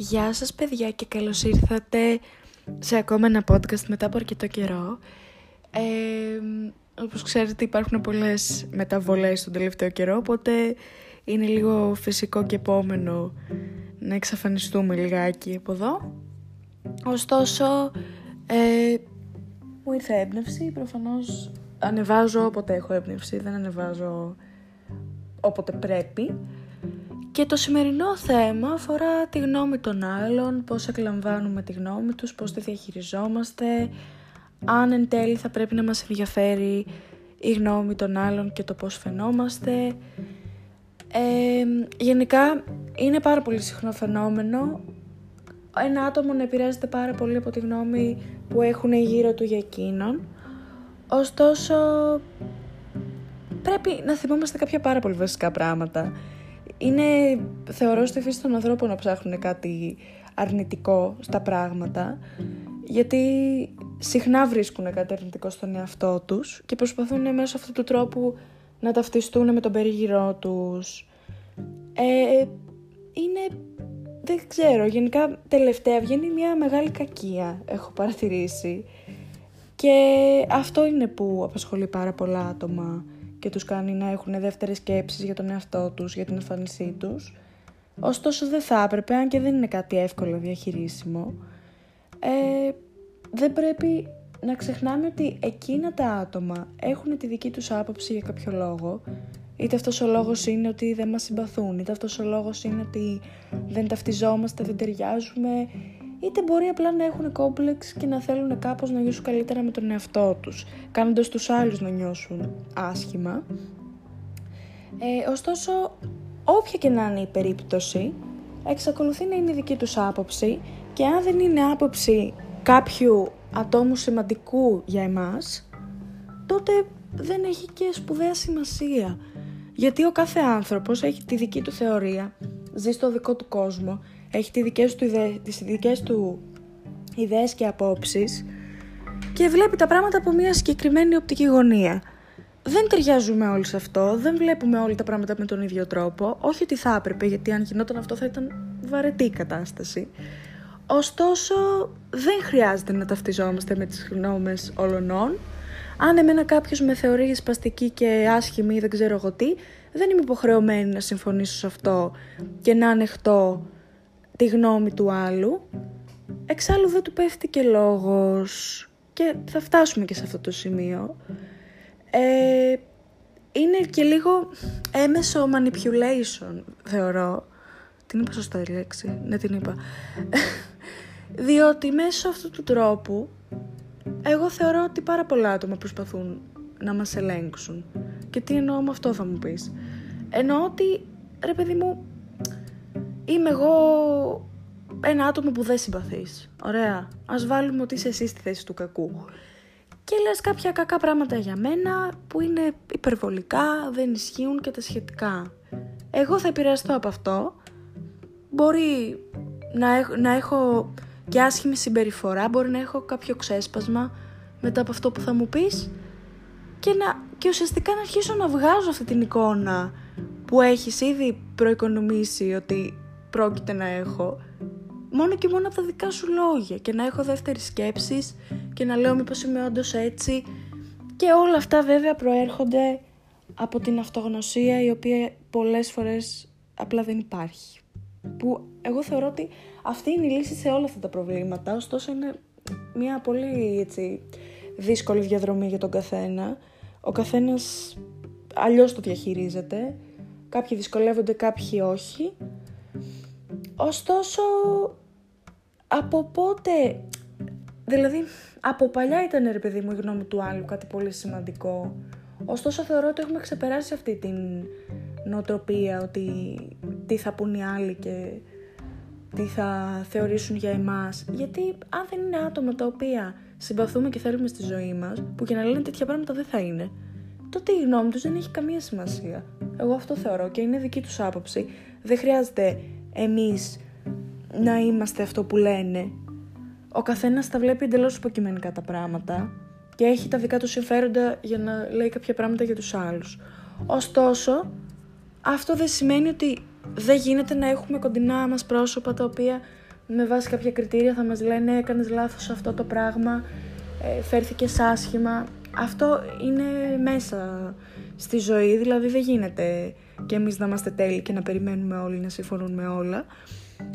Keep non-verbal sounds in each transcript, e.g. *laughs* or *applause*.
Γεια σας παιδιά και καλώς ήρθατε σε ακόμα ένα podcast μετά από αρκετό καιρό. Ε, όπως ξέρετε υπάρχουν πολλές μεταβολές τον τελευταίο καιρό, οπότε είναι λίγο φυσικό και επόμενο να εξαφανιστούμε λιγάκι από εδώ. Ωστόσο, ε, μου ήρθε έμπνευση, προφανώς ανεβάζω όποτε έχω έμπνευση, δεν ανεβάζω όποτε πρέπει. Και το σημερινό θέμα αφορά τη γνώμη των άλλων, πώς εκλαμβάνουμε τη γνώμη τους, πώς τη διαχειριζόμαστε, αν εν τέλει θα πρέπει να μας ενδιαφέρει η γνώμη των άλλων και το πώς φαινόμαστε. Ε, γενικά είναι πάρα πολύ συχνό φαινόμενο ένα άτομο να επηρεάζεται πάρα πολύ από τη γνώμη που έχουν γύρω του για εκείνον. Ωστόσο, πρέπει να θυμόμαστε κάποια πάρα πολύ βασικά πράγματα είναι, θεωρώ, στη φύση των ανθρώπων να ψάχνουν κάτι αρνητικό στα πράγματα, γιατί συχνά βρίσκουν κάτι αρνητικό στον εαυτό τους και προσπαθούν μέσω αυτού του τρόπου να ταυτιστούν με τον περίγυρό τους. Ε, είναι, δεν ξέρω, γενικά τελευταία βγαίνει μια μεγάλη κακία, έχω παρατηρήσει. Και αυτό είναι που απασχολεί πάρα πολλά άτομα και τους κάνει να έχουν δεύτερες σκέψεις για τον εαυτό τους, για την εμφάνισή τους. Ωστόσο δεν θα έπρεπε, αν και δεν είναι κάτι εύκολο διαχειρίσιμο, ε, δεν πρέπει να ξεχνάμε ότι εκείνα τα άτομα έχουν τη δική τους άποψη για κάποιο λόγο, είτε αυτός ο λόγος είναι ότι δεν μας συμπαθούν, είτε αυτός ο λόγος είναι ότι δεν ταυτιζόμαστε, δεν ταιριάζουμε, είτε μπορεί απλά να έχουν κόμπλεξ και να θέλουν κάπως να νιώσουν καλύτερα με τον εαυτό τους, κάνοντας τους άλλους να νιώσουν άσχημα. Ε, ωστόσο, όποια και να είναι η περίπτωση, εξακολουθεί να είναι η δική τους άποψη και αν δεν είναι άποψη κάποιου ατόμου σημαντικού για εμάς, τότε δεν έχει και σπουδαία σημασία. Γιατί ο κάθε άνθρωπος έχει τη δική του θεωρία, ζει στο δικό του κόσμο έχει τις δικές του, ιδέες, τις δικές του ιδέες και απόψεις και βλέπει τα πράγματα από μια συγκεκριμένη οπτική γωνία. Δεν ταιριάζουμε όλοι σε αυτό, δεν βλέπουμε όλοι τα πράγματα με τον ίδιο τρόπο, όχι ότι θα έπρεπε, γιατί αν γινόταν αυτό θα ήταν βαρετή η κατάσταση. Ωστόσο, δεν χρειάζεται να ταυτιζόμαστε με τις γνώμες όλων. Αν εμένα κάποιος με θεωρεί σπαστική και άσχημη ή δεν ξέρω εγώ τι, δεν είμαι υποχρεωμένη να συμφωνήσω σε αυτό και να ανεχτώ τη γνώμη του άλλου. Εξάλλου δεν του πέφτει και λόγος και θα φτάσουμε και σε αυτό το σημείο. Ε, είναι και λίγο έμεσο manipulation, θεωρώ. Την είπα σωστά η λέξη, ναι την είπα. *laughs* Διότι μέσω αυτού του τρόπου, εγώ θεωρώ ότι πάρα πολλά άτομα προσπαθούν να μας ελέγξουν. Και τι εννοώ με αυτό θα μου πεις. Εννοώ ότι, ρε παιδί μου, είμαι εγώ ένα άτομο που δεν συμπαθείς. Ωραία. Ας βάλουμε ότι είσαι εσύ στη θέση του κακού. Και λες κάποια κακά πράγματα για μένα που είναι υπερβολικά, δεν ισχύουν και τα σχετικά. Εγώ θα επηρεαστώ από αυτό. Μπορεί να, να έχω και άσχημη συμπεριφορά, μπορεί να έχω κάποιο ξέσπασμα μετά από αυτό που θα μου πεις και, να, και ουσιαστικά να αρχίσω να βγάζω αυτή την εικόνα που έχεις ήδη προοικονομήσει ότι πρόκειται να έχω μόνο και μόνο από τα δικά σου λόγια και να έχω δεύτερη σκέψεις και να λέω μήπως είμαι όντως έτσι και όλα αυτά βέβαια προέρχονται από την αυτογνωσία η οποία πολλές φορές απλά δεν υπάρχει. Που εγώ θεωρώ ότι αυτή είναι η λύση σε όλα αυτά τα προβλήματα, ωστόσο είναι μια πολύ έτσι, δύσκολη διαδρομή για τον καθένα. Ο καθένας αλλιώς το διαχειρίζεται, κάποιοι δυσκολεύονται, κάποιοι όχι. Ωστόσο, από πότε, δηλαδή, από παλιά ήταν ρε παιδί μου η γνώμη του άλλου κάτι πολύ σημαντικό. Ωστόσο θεωρώ ότι έχουμε ξεπεράσει αυτή την νοοτροπία ότι τι θα πούν οι άλλοι και τι θα θεωρήσουν για εμάς. Γιατί αν δεν είναι άτομα τα οποία συμπαθούμε και θέλουμε στη ζωή μας, που και να λένε τέτοια πράγματα δεν θα είναι, τότε η γνώμη τους δεν έχει καμία σημασία. Εγώ αυτό θεωρώ και είναι δική τους άποψη. Δεν χρειάζεται εμείς να είμαστε αυτό που λένε. Ο καθένας τα βλέπει εντελώς υποκειμενικά τα πράγματα και έχει τα δικά του συμφέροντα για να λέει κάποια πράγματα για τους άλλους. Ωστόσο, αυτό δεν σημαίνει ότι δεν γίνεται να έχουμε κοντινά μας πρόσωπα τα οποία με βάση κάποια κριτήρια θα μας λένε έκανες λάθος αυτό το πράγμα, ε, φέρθηκες άσχημα. Αυτό είναι μέσα στη ζωή, δηλαδή δεν γίνεται και εμείς να είμαστε τέλειοι και να περιμένουμε όλοι να συμφωνούν με όλα.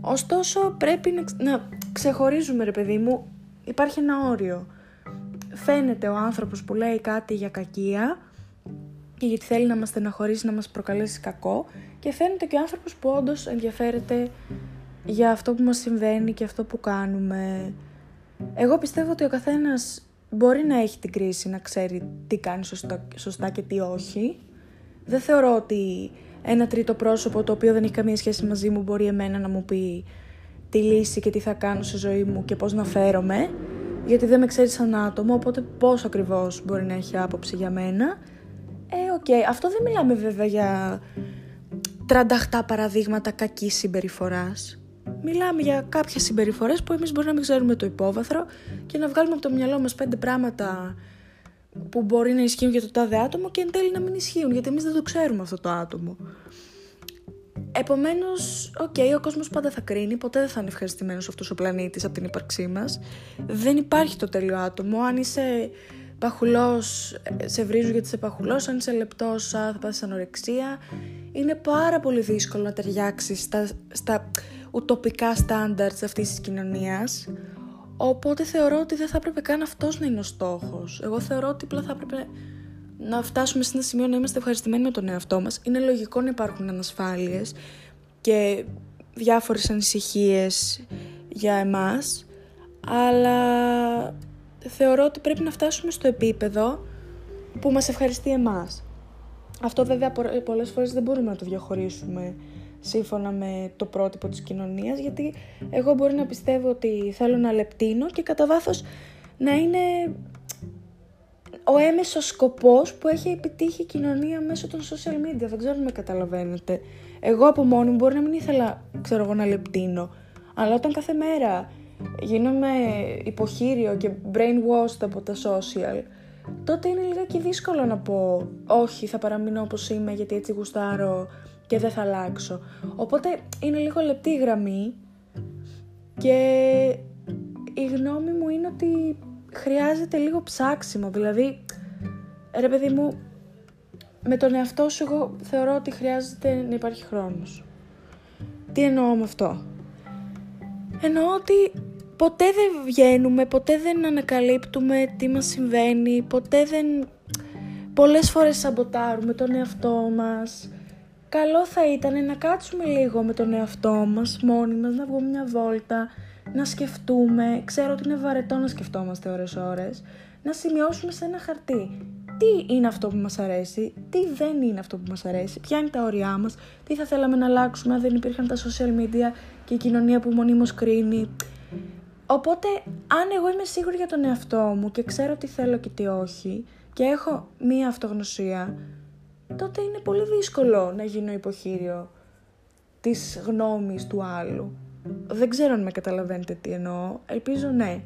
Ωστόσο πρέπει να, να ξεχωρίζουμε ρε παιδί μου, υπάρχει ένα όριο. Φαίνεται ο άνθρωπος που λέει κάτι για κακία και γιατί θέλει να μας στεναχωρήσει, να μας προκαλέσει κακό και φαίνεται και ο άνθρωπος που όντως ενδιαφέρεται για αυτό που μας συμβαίνει και αυτό που κάνουμε. Εγώ πιστεύω ότι ο καθένας μπορεί να έχει την κρίση, να ξέρει τι κάνει σωστά, σωστά και τι όχι. Δεν θεωρώ ότι ένα τρίτο πρόσωπο το οποίο δεν έχει καμία σχέση μαζί μου μπορεί εμένα να μου πει τη λύση και τι θα κάνω στη ζωή μου και πώς να φέρομαι γιατί δεν με ξέρει σαν άτομο, οπότε πώς ακριβώς μπορεί να έχει άποψη για μένα. Ε, OK, okay. αυτό δεν μιλάμε βέβαια για τρανταχτά παραδείγματα κακής συμπεριφοράς. Μιλάμε για κάποιες συμπεριφορές που εμείς μπορεί να μην ξέρουμε το υπόβαθρο και να βγάλουμε από το μυαλό μας πέντε πράγματα που μπορεί να ισχύουν για το τάδε άτομο και εν τέλει να μην ισχύουν, γιατί εμείς δεν το ξέρουμε αυτό το άτομο. Επομένως, OK, okay, ο κόσμος πάντα θα κρίνει, ποτέ δεν θα είναι ευχαριστημένος αυτός ο πλανήτης από την ύπαρξή μας. Δεν υπάρχει το τέλειο άτομο. Αν είσαι παχουλός, σε βρίζουν γιατί είσαι παχουλός. Αν είσαι λεπτός, θα πάθει ανορεξία. Είναι πάρα πολύ δύσκολο να ταιριάξεις στα, στα ουτοπικά στάνταρτ αυτής της κοινωνίας. Οπότε θεωρώ ότι δεν θα έπρεπε καν αυτός να είναι ο στόχος. Εγώ θεωρώ ότι απλά θα έπρεπε να φτάσουμε σε ένα σημείο να είμαστε ευχαριστημένοι με τον εαυτό μας. Είναι λογικό να υπάρχουν ανασφάλειες και διάφορες ανησυχίες για εμάς, αλλά θεωρώ ότι πρέπει να φτάσουμε στο επίπεδο που μας ευχαριστεί εμάς. Αυτό βέβαια πολλές φορές δεν μπορούμε να το διαχωρίσουμε σύμφωνα με το πρότυπο της κοινωνίας, γιατί εγώ μπορεί να πιστεύω ότι θέλω να λεπτύνω και κατά βάθος να είναι ο έμεσος σκοπός που έχει επιτύχει η κοινωνία μέσω των social media. Δεν ξέρω αν με καταλαβαίνετε. Εγώ από μόνη μου μπορεί να μην ήθελα, ξέρω εγώ, να λεπτύνω. Αλλά όταν κάθε μέρα γίνομαι υποχείριο και brainwashed από τα social, τότε είναι λιγάκι δύσκολο να πω όχι θα παραμείνω όπως είμαι γιατί έτσι γουστάρω και δεν θα αλλάξω. Οπότε είναι λίγο λεπτή η γραμμή και η γνώμη μου είναι ότι χρειάζεται λίγο ψάξιμο. Δηλαδή, ρε παιδί μου, με τον εαυτό σου εγώ θεωρώ ότι χρειάζεται να υπάρχει χρόνος. Τι εννοώ με αυτό; Εννοώ ότι ποτέ δεν βγαίνουμε, ποτέ δεν ανακαλύπτουμε τι μας συμβαίνει, ποτέ δεν... Πολλές φορές σαμποτάρουμε τον εαυτό μας. Καλό θα ήταν να κάτσουμε λίγο με τον εαυτό μας, μόνοι μας, να βγούμε μια βόλτα, να σκεφτούμε, ξέρω ότι είναι βαρετό να σκεφτόμαστε ώρες ώρες, να σημειώσουμε σε ένα χαρτί. Τι είναι αυτό που μας αρέσει, τι δεν είναι αυτό που μας αρέσει, ποια είναι τα όρια μας, τι θα θέλαμε να αλλάξουμε αν δεν υπήρχαν τα social media και η κοινωνία που μονίμως κρίνει. Οπότε, αν εγώ είμαι σίγουρη για τον εαυτό μου και ξέρω τι θέλω και τι όχι και έχω μία αυτογνωσία, τότε είναι πολύ δύσκολο να γίνω υποχείριο της γνώμης του άλλου. Δεν ξέρω αν με καταλαβαίνετε τι εννοώ. Ελπίζω ναι.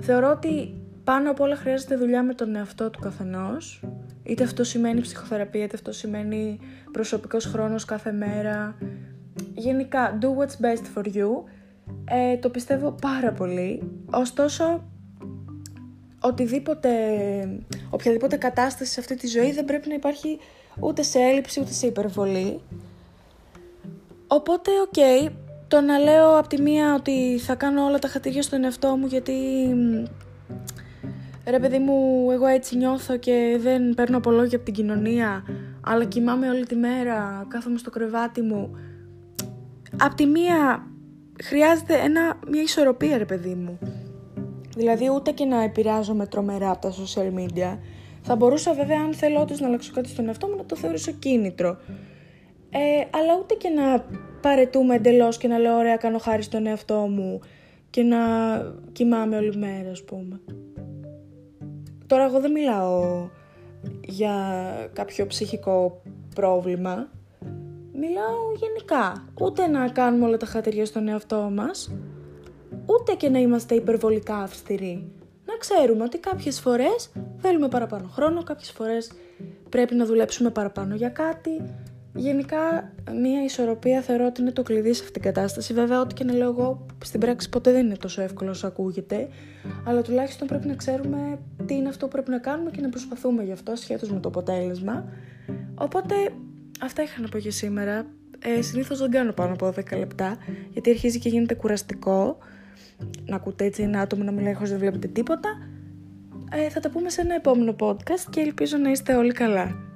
Θεωρώ ότι πάνω απ' όλα χρειάζεται δουλειά με τον εαυτό του καθενός. Είτε αυτό σημαίνει ψυχοθεραπεία, είτε αυτό σημαίνει προσωπικός χρόνος κάθε μέρα. Γενικά, do what's best for you. Ε, το πιστεύω πάρα πολύ. Ωστόσο, οτιδήποτε, οποιαδήποτε κατάσταση σε αυτή τη ζωή δεν πρέπει να υπάρχει ούτε σε έλλειψη ούτε σε υπερβολή. Οπότε, OK, okay, το να λέω από τη μία ότι θα κάνω όλα τα χατήρια στον εαυτό μου γιατί ρε παιδί μου εγώ έτσι νιώθω και δεν παίρνω απολόγια από την κοινωνία αλλά κοιμάμαι όλη τη μέρα, κάθομαι στο κρεβάτι μου απ' τη μία χρειάζεται ένα, μια ισορροπία ρε παιδί μου δηλαδή ούτε και να επηρεάζομαι τρομερά από τα social media θα μπορούσα βέβαια αν θέλω όντως να αλλάξω κάτι στον εαυτό μου να το θεωρήσω κίνητρο ε, αλλά ούτε και να παρετούμε εντελώς και να λέω ωραία κάνω χάρη στον εαυτό μου και να κοιμάμαι όλη μέρα ας πούμε. Τώρα εγώ δεν μιλάω για κάποιο ψυχικό πρόβλημα. Μιλάω γενικά. Ούτε να κάνουμε όλα τα χατήρια στον εαυτό μας, ούτε και να είμαστε υπερβολικά αυστηροί. Να ξέρουμε ότι κάποιες φορές θέλουμε παραπάνω χρόνο, κάποιες φορές πρέπει να δουλέψουμε παραπάνω για κάτι, Γενικά, μια ισορροπία θεωρώ ότι είναι το κλειδί σε αυτήν την κατάσταση. Βέβαια, ό,τι και να λέω εγώ, στην πράξη ποτέ δεν είναι τόσο εύκολο όσο ακούγεται. Αλλά τουλάχιστον πρέπει να ξέρουμε τι είναι αυτό που πρέπει να κάνουμε και να προσπαθούμε γι' αυτό, σχέτω με το αποτέλεσμα. Οπότε, αυτά είχα να πω για σήμερα. Ε, Συνήθως δεν κάνω πάνω από 10 λεπτά, γιατί αρχίζει και γίνεται κουραστικό να ακούτε έτσι ένα άτομο να μιλάει χωρίς να βλέπετε τίποτα. Ε, θα τα πούμε σε ένα επόμενο podcast και ελπίζω να είστε όλοι καλά.